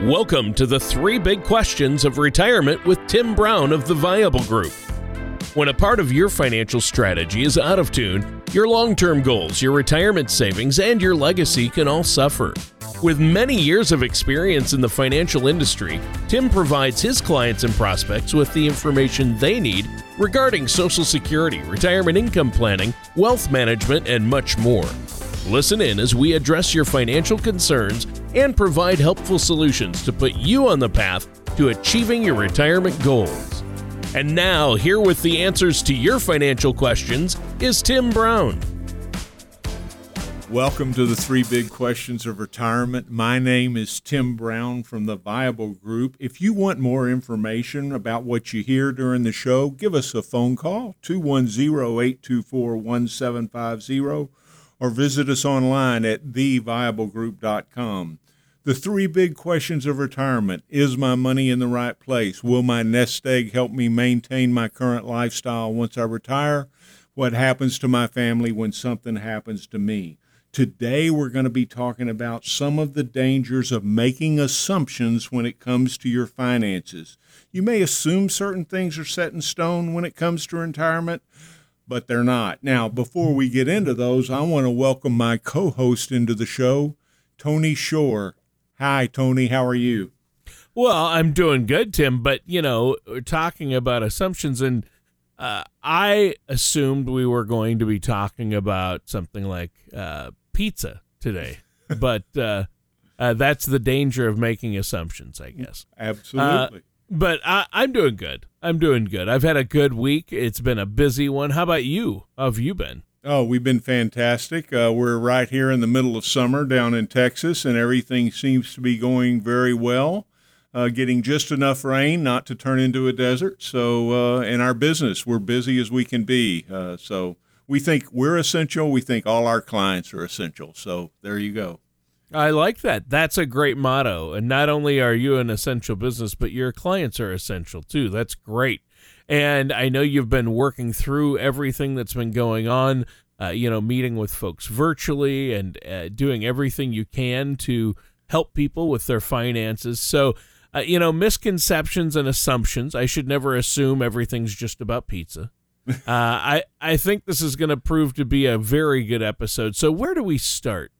Welcome to the three big questions of retirement with Tim Brown of the Viable Group. When a part of your financial strategy is out of tune, your long term goals, your retirement savings, and your legacy can all suffer. With many years of experience in the financial industry, Tim provides his clients and prospects with the information they need regarding Social Security, retirement income planning, wealth management, and much more. Listen in as we address your financial concerns and provide helpful solutions to put you on the path to achieving your retirement goals. And now, here with the answers to your financial questions is Tim Brown. Welcome to the three big questions of retirement. My name is Tim Brown from the Viable Group. If you want more information about what you hear during the show, give us a phone call 210 824 1750 or visit us online at theviablegroup.com. The three big questions of retirement Is my money in the right place? Will my nest egg help me maintain my current lifestyle once I retire? What happens to my family when something happens to me? Today, we're going to be talking about some of the dangers of making assumptions when it comes to your finances. You may assume certain things are set in stone when it comes to retirement, but they're not. Now, before we get into those, I want to welcome my co host into the show, Tony Shore. Hi, Tony. How are you? Well, I'm doing good, Tim, but you know, we're talking about assumptions, and uh, I assumed we were going to be talking about something like uh, pizza today, but uh, uh, that's the danger of making assumptions, I guess. Absolutely. But I, I'm doing good. I'm doing good. I've had a good week. It's been a busy one. How about you? How have you been? Oh, we've been fantastic. Uh, we're right here in the middle of summer down in Texas, and everything seems to be going very well. Uh, getting just enough rain not to turn into a desert. So, uh, in our business, we're busy as we can be. Uh, so, we think we're essential. We think all our clients are essential. So, there you go. I like that. That's a great motto. And not only are you an essential business, but your clients are essential too. That's great. And I know you've been working through everything that's been going on, uh, you know, meeting with folks virtually and uh, doing everything you can to help people with their finances. So, uh, you know, misconceptions and assumptions. I should never assume everything's just about pizza. Uh, I I think this is going to prove to be a very good episode. So, where do we start?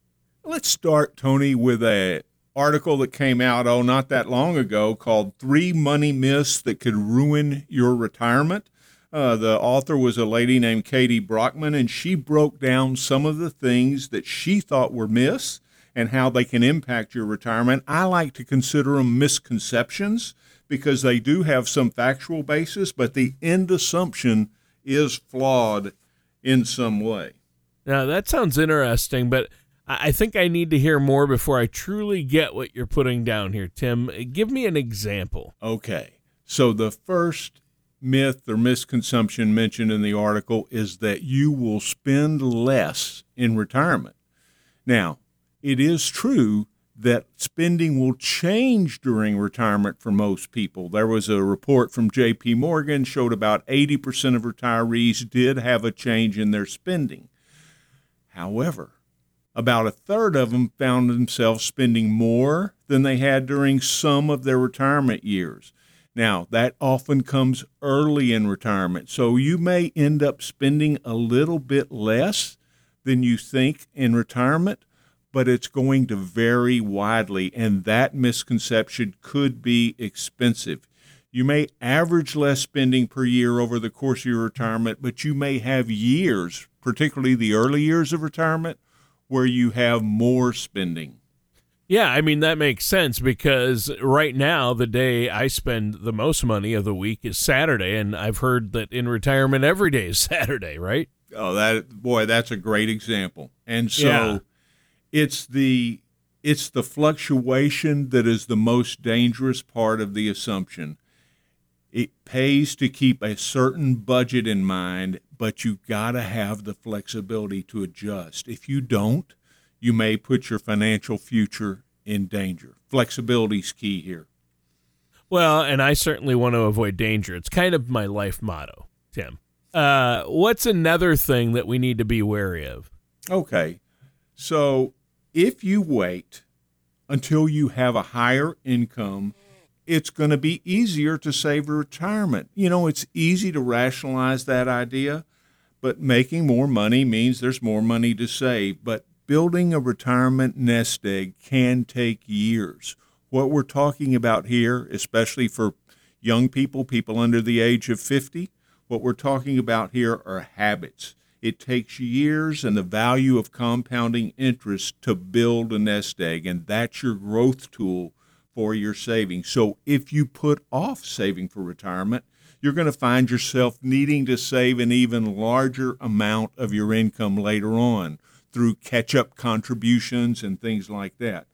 Let's start, Tony, with a article that came out oh not that long ago called Three Money Myths That Could Ruin Your Retirement. Uh, the author was a lady named Katie Brockman, and she broke down some of the things that she thought were myths and how they can impact your retirement. I like to consider them misconceptions because they do have some factual basis, but the end assumption is flawed in some way. Now, that sounds interesting, but I think I need to hear more before I truly get what you're putting down here, Tim. Give me an example. Okay. So the first myth or misconception mentioned in the article is that you will spend less in retirement. Now, it is true that spending will change during retirement for most people. There was a report from JP Morgan showed about 80% of retirees did have a change in their spending. However, about a third of them found themselves spending more than they had during some of their retirement years. Now, that often comes early in retirement, so you may end up spending a little bit less than you think in retirement, but it's going to vary widely, and that misconception could be expensive. You may average less spending per year over the course of your retirement, but you may have years, particularly the early years of retirement, where you have more spending. Yeah, I mean that makes sense because right now the day I spend the most money of the week is Saturday and I've heard that in retirement every day is Saturday, right? Oh, that boy, that's a great example. And so Yeah. it's the it's the fluctuation that is the most dangerous part of the assumption. It pays to keep a certain budget in mind, but you've got to have the flexibility to adjust. If you don't, you may put your financial future in danger. Flexibility is key here. Well, and I certainly want to avoid danger. It's kind of my life motto, Tim. Uh, what's another thing that we need to be wary of? Okay. So if you wait until you have a higher income, it's going to be easier to save for retirement. You know, it's easy to rationalize that idea, but making more money means there's more money to save. But building a retirement nest egg can take years. What we're talking about here, especially for young people, people under the age of 50, what we're talking about here are habits. It takes years and the value of compounding interest to build a nest egg, and that's your growth tool for your savings. So if you put off saving for retirement, you're going to find yourself needing to save an even larger amount of your income later on through catch up contributions and things like that.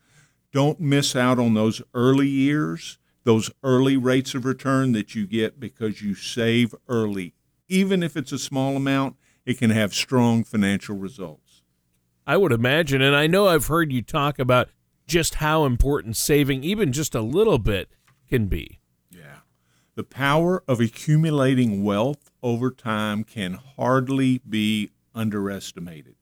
Don't miss out on those early years, those early rates of return that you get because you save early. Even if it's a small amount, it can have strong financial results. I would imagine, and I know I've heard you talk about just how important saving, even just a little bit, can be. The power of accumulating wealth over time can hardly be underestimated.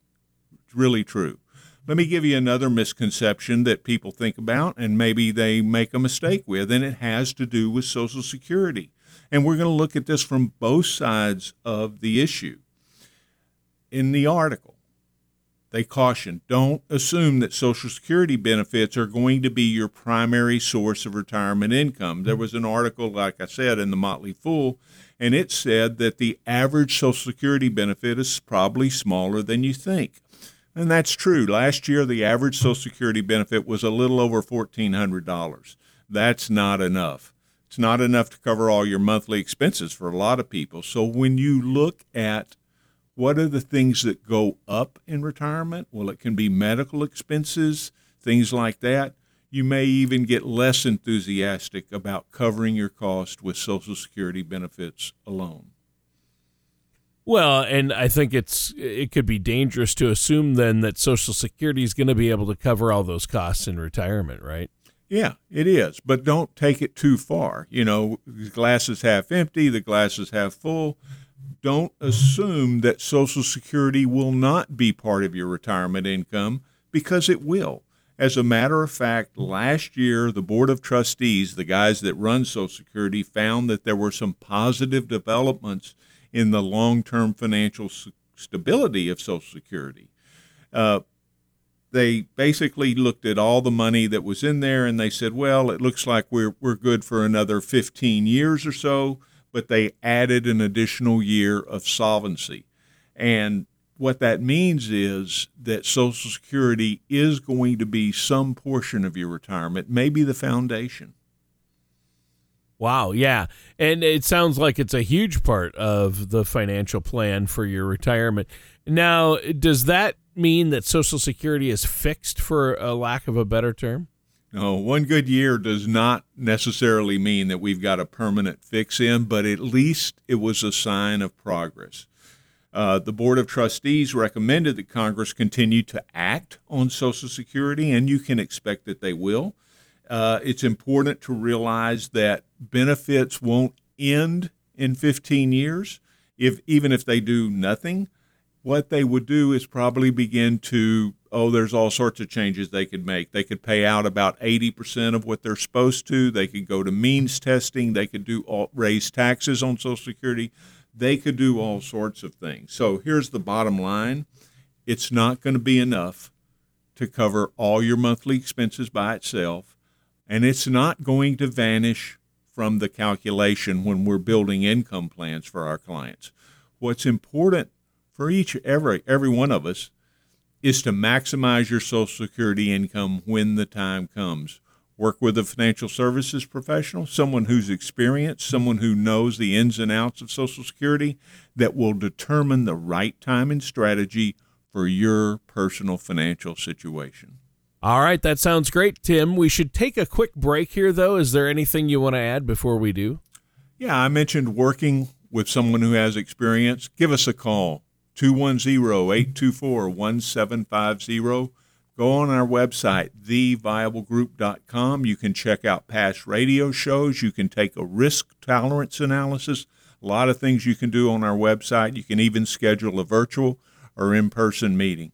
It's really true. Let me give you another misconception that people think about and maybe they make a mistake with, and it has to do with Social Security. And we're going to look at this from both sides of the issue in the article, they caution don't assume that Social Security benefits are going to be your primary source of retirement income. There was an article, like I said, in the Motley Fool, and it said that the average Social Security benefit is probably smaller than you think. And that's true. Last year, the average Social Security benefit was a little over $1,400. That's not enough. It's not enough to cover all your monthly expenses for a lot of people. So when you look at what are the things that go up in retirement? Well, it can be medical expenses, things like that. You may even get less enthusiastic about covering your cost with Social Security benefits alone. Well, and I think it's it could be dangerous to assume then that Social Security is going to be able to cover all those costs in retirement, right? Yeah, it is, but don't take it too far. You know, the glass is half empty, the glass is half full don't assume that Social Security will not be part of your retirement income because it will. As a matter of fact, last year, the Board of Trustees, the guys that run Social Security, found that there were some positive developments in the long term financial stability of Social Security. Uh, they basically looked at all the money that was in there and they said, well, it looks like we're, we're good for another 15 years or so but they added an additional year of solvency. And what that means is that Social Security is going to be some portion of your retirement, maybe the foundation. Wow, yeah. And it sounds like it's a huge part of the financial plan for your retirement. Now, does that mean that Social Security is fixed for a lack of a better term? No, one good year does not necessarily mean that we've got a permanent fix in, but at least it was a sign of progress. Uh, the Board of Trustees recommended that Congress continue to act on Social Security, and you can expect that they will. Uh, it's important to realize that benefits won't end in 15 years, if even if they do nothing. What they would do is probably begin to oh, there's all sorts of changes they could make. They could pay out about 80% of what they're supposed to. They could go to means testing. They could do all, raise taxes on Social Security. They could do all sorts of things. So here's the bottom line it's not going to be enough to cover all your monthly expenses by itself, and it's not going to vanish from the calculation when we're building income plans for our clients. What's important for each every every one of us is to maximize your Social Security income when the time comes. Work with a financial services professional, someone who's experienced, someone who knows the ins and outs of Social Security that will determine the right time and strategy for your personal financial situation. All right, that sounds great, Tim. We should take a quick break here, though. Is there anything you want to add before we do? Yeah, I mentioned working with someone who has experience. Give us a call. 210-824-1750. Go on our website, theviablegroup.com. You can check out past radio shows. You can take a risk tolerance analysis. A lot of things you can do on our website. You can even schedule a virtual or in person meeting.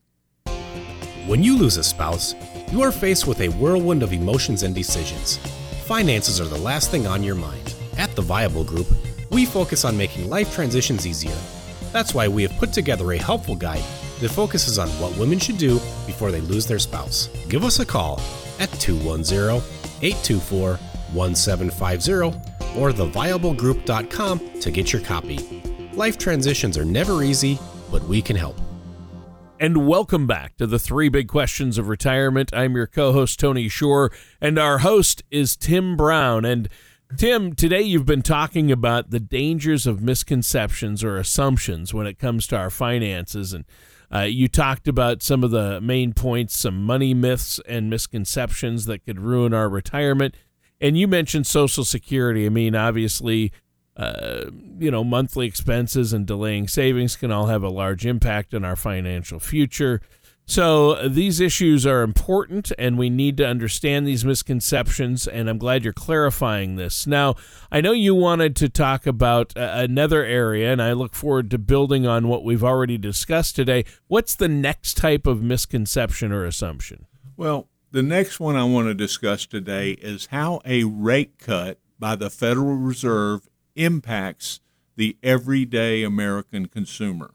When you lose a spouse, You are faced with a whirlwind of emotions and decisions. Finances are the last thing on your mind. At the Viable Group, we focus on making life transitions easier. That's why we have put together a helpful guide that focuses on what women should do before they lose their spouse. Give us a call at 210 824 1750 or theviablegroup.com to get your copy. Life transitions are never easy, but we can help. And welcome back to the three big questions of retirement. I'm your co host, Tony Shore, and our host is Tim Brown. And Tim, today you've been talking about the dangers of misconceptions or assumptions when it comes to our finances. And uh, you talked about some of the main points, some money myths and misconceptions that could ruin our retirement. And you mentioned Social Security. I mean, obviously, uh, you know, monthly expenses and delaying savings can all have a large impact on our financial future. So uh, these issues are important, and we need to understand these misconceptions. And I'm glad you're clarifying this. Now, I know you wanted to talk about uh, another area, and I look forward to building on what we've already discussed today. What's the next type of misconception or assumption? Well, the next one I want to discuss today is how a rate cut by the Federal Reserve impacts the everyday American consumer.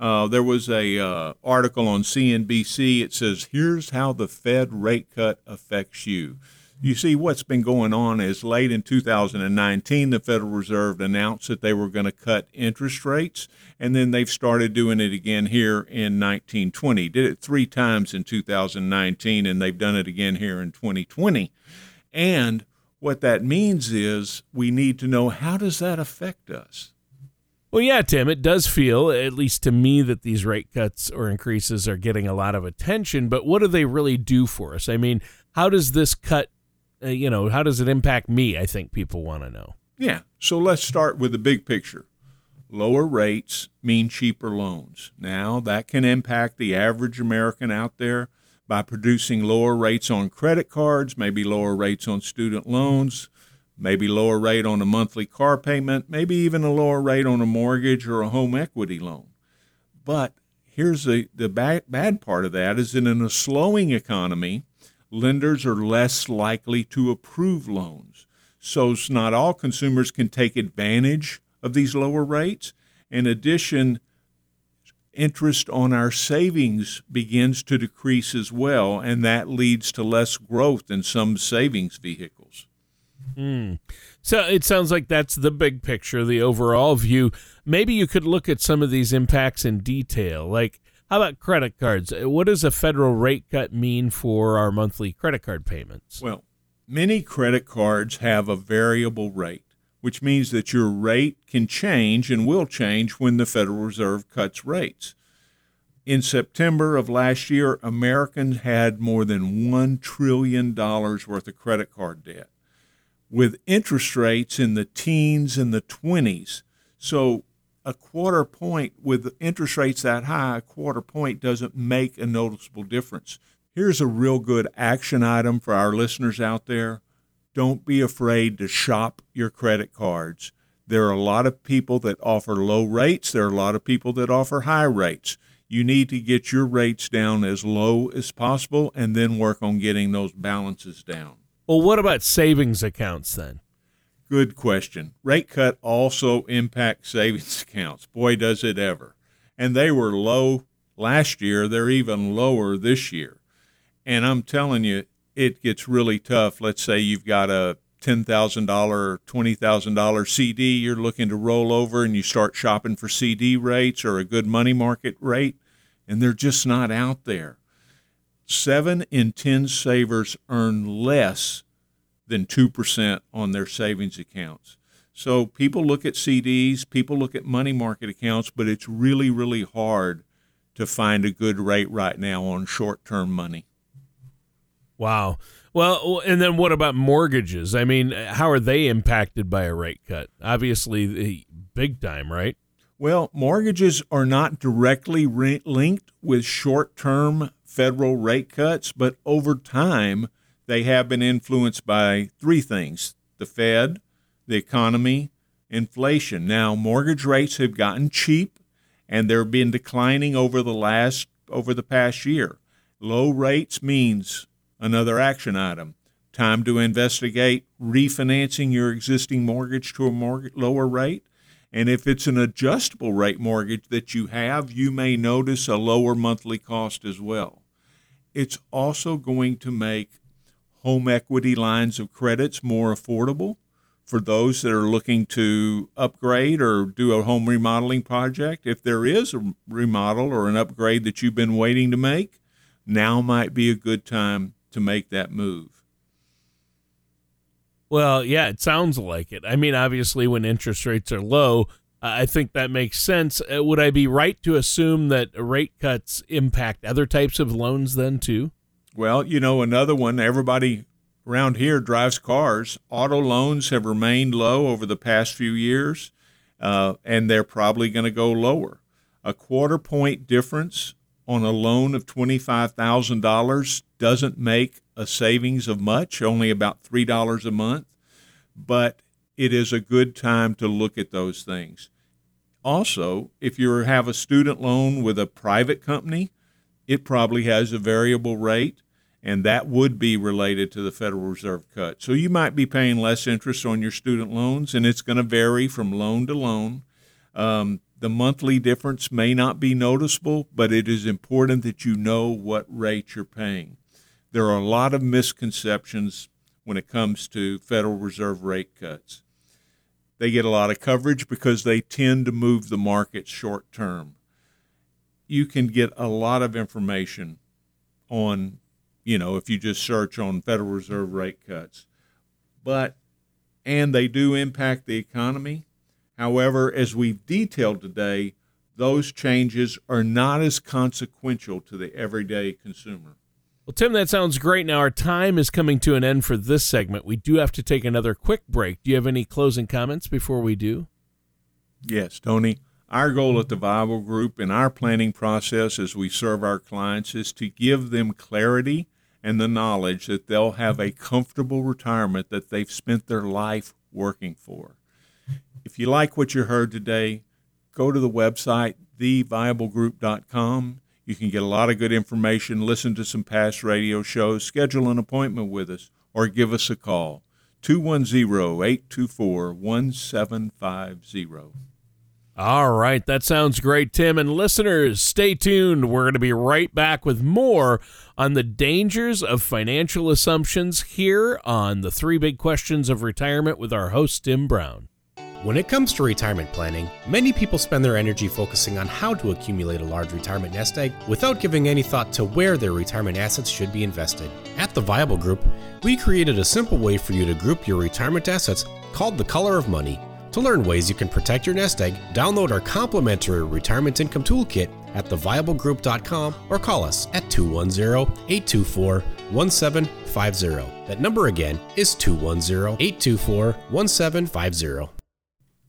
Uh, there was a uh, article on CNBC. It says, "Here's how the Fed rate cut affects you." You see, what's been going on is late in 2019, the Federal Reserve announced that they were going to cut interest rates, and then they've started doing it again here in 1920. Did it three times in 2019, and they've done it again here in 2020. And what that means is we need to know how does that affect us? Well, yeah, Tim, it does feel, at least to me, that these rate cuts or increases are getting a lot of attention. But what do they really do for us? I mean, how does this cut, uh, you know, how does it impact me? I think people want to know. Yeah. So let's start with the big picture. Lower rates mean cheaper loans. Now, that can impact the average American out there by producing lower rates on credit cards, maybe lower rates on student loans maybe lower rate on a monthly car payment, maybe even a lower rate on a mortgage or a home equity loan. But here's the, the bad, bad part of that is that in a slowing economy, lenders are less likely to approve loans. So not all consumers can take advantage of these lower rates. In addition, interest on our savings begins to decrease as well, and that leads to less growth in some savings vehicles. Mm. So it sounds like that's the big picture, the overall view. Maybe you could look at some of these impacts in detail. Like, how about credit cards? What does a federal rate cut mean for our monthly credit card payments? Well, many credit cards have a variable rate, which means that your rate can change and will change when the Federal Reserve cuts rates. In September of last year, Americans had more than $1 trillion worth of credit card debt with interest rates in the teens and the 20s. So a quarter point with interest rates that high, a quarter point doesn't make a noticeable difference. Here's a real good action item for our listeners out there. Don't be afraid to shop your credit cards. There are a lot of people that offer low rates, there are a lot of people that offer high rates. You need to get your rates down as low as possible and then work on getting those balances down. Well, what about savings accounts then? Good question. Rate cut also impacts savings accounts. Boy, does it ever. And they were low last year. They're even lower this year. And I'm telling you, it gets really tough. Let's say you've got a $10,000 or $20,000 CD you're looking to roll over and you start shopping for CD rates or a good money market rate, and they're just not out there seven in 10 savers earn less than 2% on their savings accounts. So people look at CDs, people look at money market accounts, but it's really, really hard to find a good rate right now on short term money. Wow. Well, and then what about mortgages? I mean, how are they impacted by a rate cut? Obviously, big time, right? Well, mortgages are not directly re- linked with short term federal rate cuts, but over time, they have been influenced by three things the Fed, the economy, inflation. Now, mortgage rates have gotten cheap and they've been declining over the last over the past year. Low rates means Another action item time to investigate refinancing your existing mortgage to a mortgage, lower rate. And if it's an adjustable rate mortgage that you have, you may notice a lower monthly cost as well. It's also going to make home equity lines of credits more affordable for those that are looking to upgrade or do a home remodeling project. If there is a remodel or an upgrade that you've been waiting to make, now might be a good time to make that move. Well, yeah, it sounds like it. I mean, obviously, when interest rates are low, I think that makes sense. Uh, would I be right to assume that rate cuts impact other types of loans then too? Well, you know, another one, everybody around here drives cars. Auto loans have remained low over the past few years, uh, and they're probably going to go lower. A quarter point difference on a loan of $25,000 doesn't make a savings of much, only about $3 a month, but it is a good time to look at those things. Also, if you have a student loan with a private company, it probably has a variable rate, and that would be related to the Federal Reserve cut. So you might be paying less interest on your student loans, and it's going to vary from loan to loan. Um, the monthly difference may not be noticeable, but it is important that you know what rate you're paying. There are a lot of misconceptions when it comes to Federal Reserve rate cuts. They get a lot of coverage because they tend to move the market short term. You can get a lot of information on, you know, if you just search on Federal Reserve rate cuts. But, and they do impact the economy However, as we've detailed today, those changes are not as consequential to the everyday consumer. Well, Tim, that sounds great. Now, our time is coming to an end for this segment. We do have to take another quick break. Do you have any closing comments before we do? Yes, Tony. Our goal at the Viable Group in our planning process as we serve our clients is to give them clarity and the knowledge that they'll have a comfortable retirement that they've spent their life working for. If you like what you heard today, go to the website, theviablegroup.com. You can get a lot of good information, listen to some past radio shows, schedule an appointment with us, or give us a call. 210 824 1750. All right, that sounds great, Tim. And listeners, stay tuned. We're going to be right back with more on the dangers of financial assumptions here on the three big questions of retirement with our host, Tim Brown. When it comes to retirement planning, many people spend their energy focusing on how to accumulate a large retirement nest egg without giving any thought to where their retirement assets should be invested. At the Viable Group, we created a simple way for you to group your retirement assets called the Color of Money. To learn ways you can protect your nest egg, download our complimentary Retirement Income Toolkit at theviablegroup.com or call us at 210 824 1750. That number again is 210 824 1750.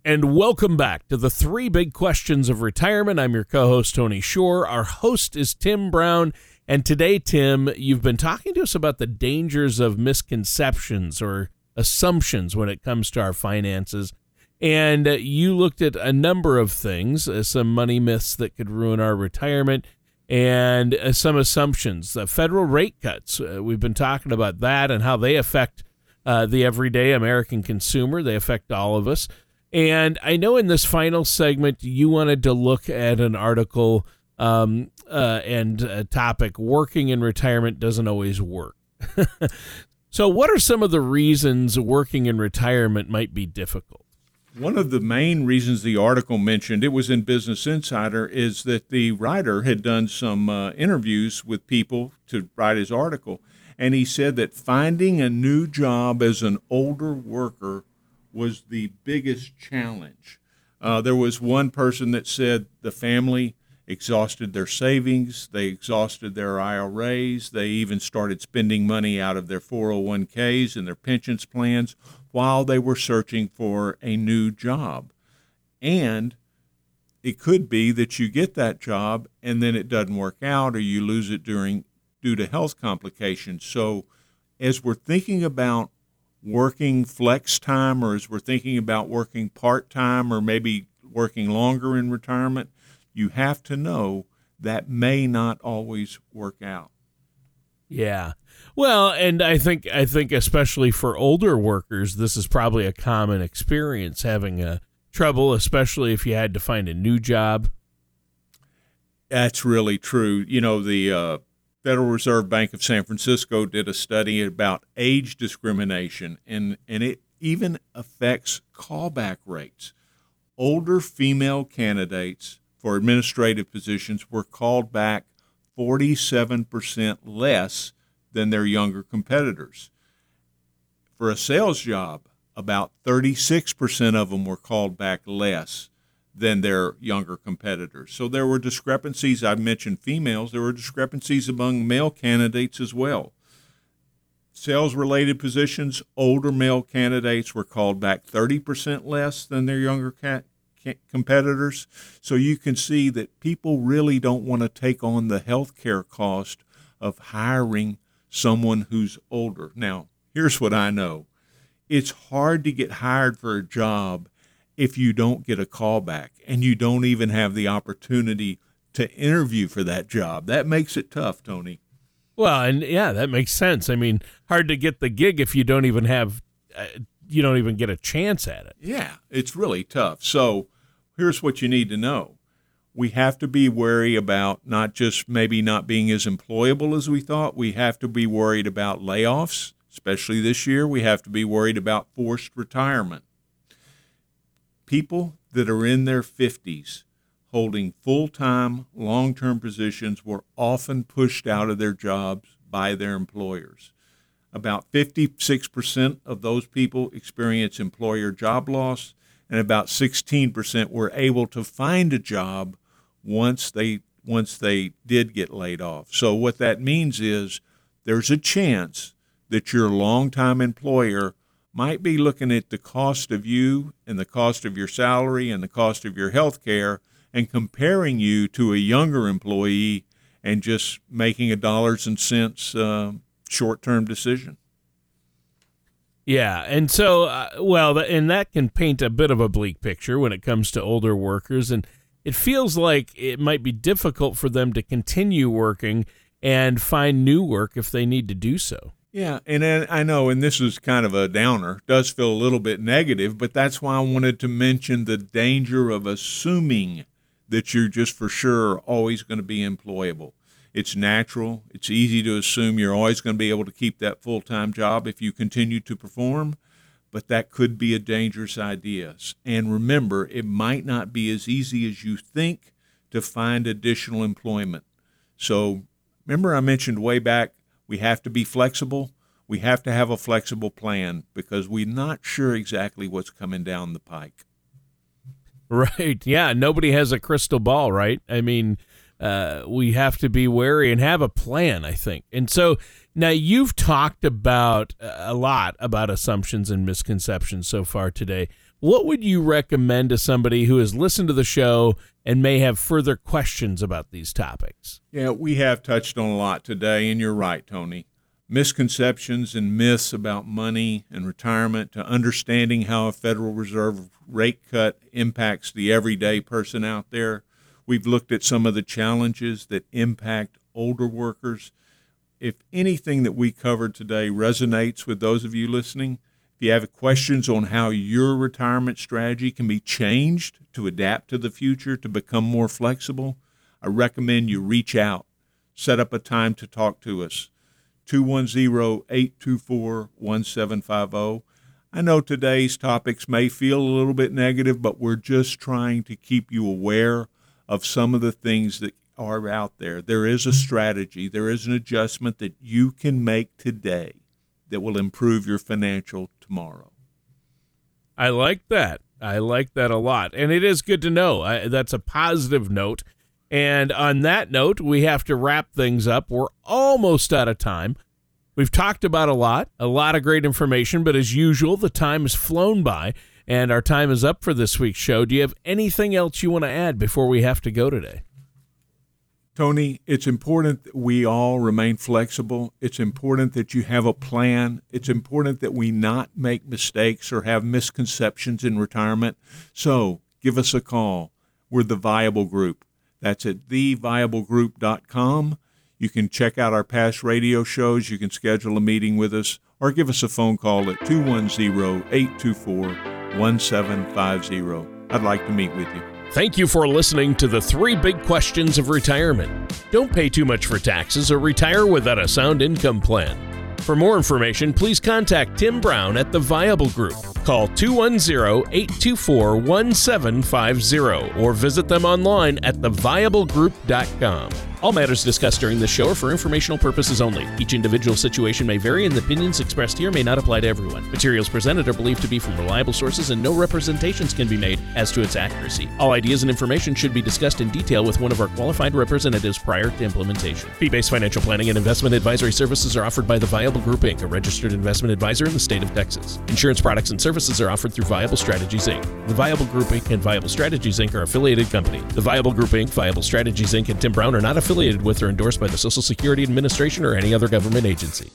And welcome back to the three big questions of retirement. I'm your co host, Tony Shore. Our host is Tim Brown. And today, Tim, you've been talking to us about the dangers of misconceptions or assumptions when it comes to our finances. And you looked at a number of things, uh, some money myths that could ruin our retirement, and uh, some assumptions. The federal rate cuts, uh, we've been talking about that and how they affect uh, the everyday American consumer. They affect all of us. And I know in this final segment, you wanted to look at an article um, uh, and a topic working in retirement doesn't always work. so, what are some of the reasons working in retirement might be difficult? One of the main reasons the article mentioned, it was in Business Insider, is that the writer had done some uh, interviews with people to write his article. And he said that finding a new job as an older worker was the biggest challenge. Uh, there was one person that said the family exhausted their savings, they exhausted their IRAs, they even started spending money out of their 401ks and their pensions plans while they were searching for a new job. And it could be that you get that job and then it doesn't work out or you lose it during due to health complications. So as we're thinking about working flex time or as we're thinking about working part time or maybe working longer in retirement, you have to know that may not always work out. Yeah. Well, and I think I think especially for older workers, this is probably a common experience having a trouble, especially if you had to find a new job. That's really true. You know, the uh, Federal Reserve Bank of San Francisco did a study about age discrimination, and, and it even affects callback rates. Older female candidates for administrative positions were called back 47% less than their younger competitors. For a sales job, about 36% of them were called back less than their younger competitors. So there were discrepancies. I mentioned females, there were discrepancies among male candidates as well. Sales related positions, older male candidates were called back 30% less than their younger ca- ca- competitors. So you can see that people really don't want to take on the health care cost of hiring someone who's older. Now, here's what I know it's hard to get hired for a job if you don't get a call back and you don't even have the opportunity to interview for that job. That makes it tough, Tony. Well, and yeah, that makes sense. I mean, hard to get the gig if you don't even have uh, you don't even get a chance at it. Yeah, it's really tough. So, here's what you need to know. We have to be wary about not just maybe not being as employable as we thought. We have to be worried about layoffs, especially this year. We have to be worried about forced retirement people that are in their 50s holding full time, long term positions were often pushed out of their jobs by their employers. About 56% of those people experience employer job loss, and about 16% were able to find a job once they once they did get laid off. So what that means is there's a chance that your longtime employer might be looking at the cost of you and the cost of your salary and the cost of your health care and comparing you to a younger employee and just making a dollars and cents uh, short term decision. Yeah, and so uh, well, and that can paint a bit of a bleak picture when it comes to older workers, and it feels like it might be difficult for them to continue working and find new work if they need to do so. Yeah, and I know, and this is kind of a downer, does feel a little bit negative, but that's why I wanted to mention the danger of assuming that you're just for sure always going to be employable. It's natural. It's easy to assume you're always going to be able to keep that full time job if you continue to perform, but that could be a dangerous idea. And remember, it might not be as easy as you think to find additional employment. So remember, I mentioned way back we have to be flexible. We have to have a flexible plan because we're not sure exactly what's coming down the pike. Right. Yeah. Nobody has a crystal ball, right? I mean, uh, we have to be wary and have a plan, I think. And so now you've talked about a lot about assumptions and misconceptions so far today. What would you recommend to somebody who has listened to the show and may have further questions about these topics? Yeah, we have touched on a lot today, and you're right, Tony. Misconceptions and myths about money and retirement to understanding how a Federal Reserve rate cut impacts the everyday person out there. We've looked at some of the challenges that impact older workers. If anything that we covered today resonates with those of you listening, if you have questions on how your retirement strategy can be changed to adapt to the future, to become more flexible, I recommend you reach out, set up a time to talk to us. 210 824 1750. I know today's topics may feel a little bit negative, but we're just trying to keep you aware of some of the things that are out there. There is a strategy, there is an adjustment that you can make today that will improve your financial tomorrow. I like that. I like that a lot. And it is good to know. I, that's a positive note. And on that note, we have to wrap things up. We're almost out of time. We've talked about a lot, a lot of great information, but as usual, the time has flown by and our time is up for this week's show. Do you have anything else you want to add before we have to go today? Tony, it's important that we all remain flexible. It's important that you have a plan. It's important that we not make mistakes or have misconceptions in retirement. So give us a call. We're the Viable Group. That's at theviablegroup.com. You can check out our past radio shows. You can schedule a meeting with us or give us a phone call at 210 824 1750. I'd like to meet with you. Thank you for listening to the three big questions of retirement. Don't pay too much for taxes or retire without a sound income plan. For more information, please contact Tim Brown at the Viable Group. Call 210 824 1750 or visit them online at theviablegroup.com. All matters discussed during this show are for informational purposes only. Each individual situation may vary, and the opinions expressed here may not apply to everyone. Materials presented are believed to be from reliable sources, and no representations can be made as to its accuracy. All ideas and information should be discussed in detail with one of our qualified representatives prior to implementation. Fee based financial planning and investment advisory services are offered by the Viable Group Inc., a registered investment advisor in the state of Texas. Insurance products and services are offered through Viable Strategies Inc. The Viable Group Inc. and Viable Strategies Inc. are affiliated companies. The Viable Group Inc., Viable Strategies Inc., and Tim Brown are not affiliated with or endorsed by the Social Security Administration or any other government agency.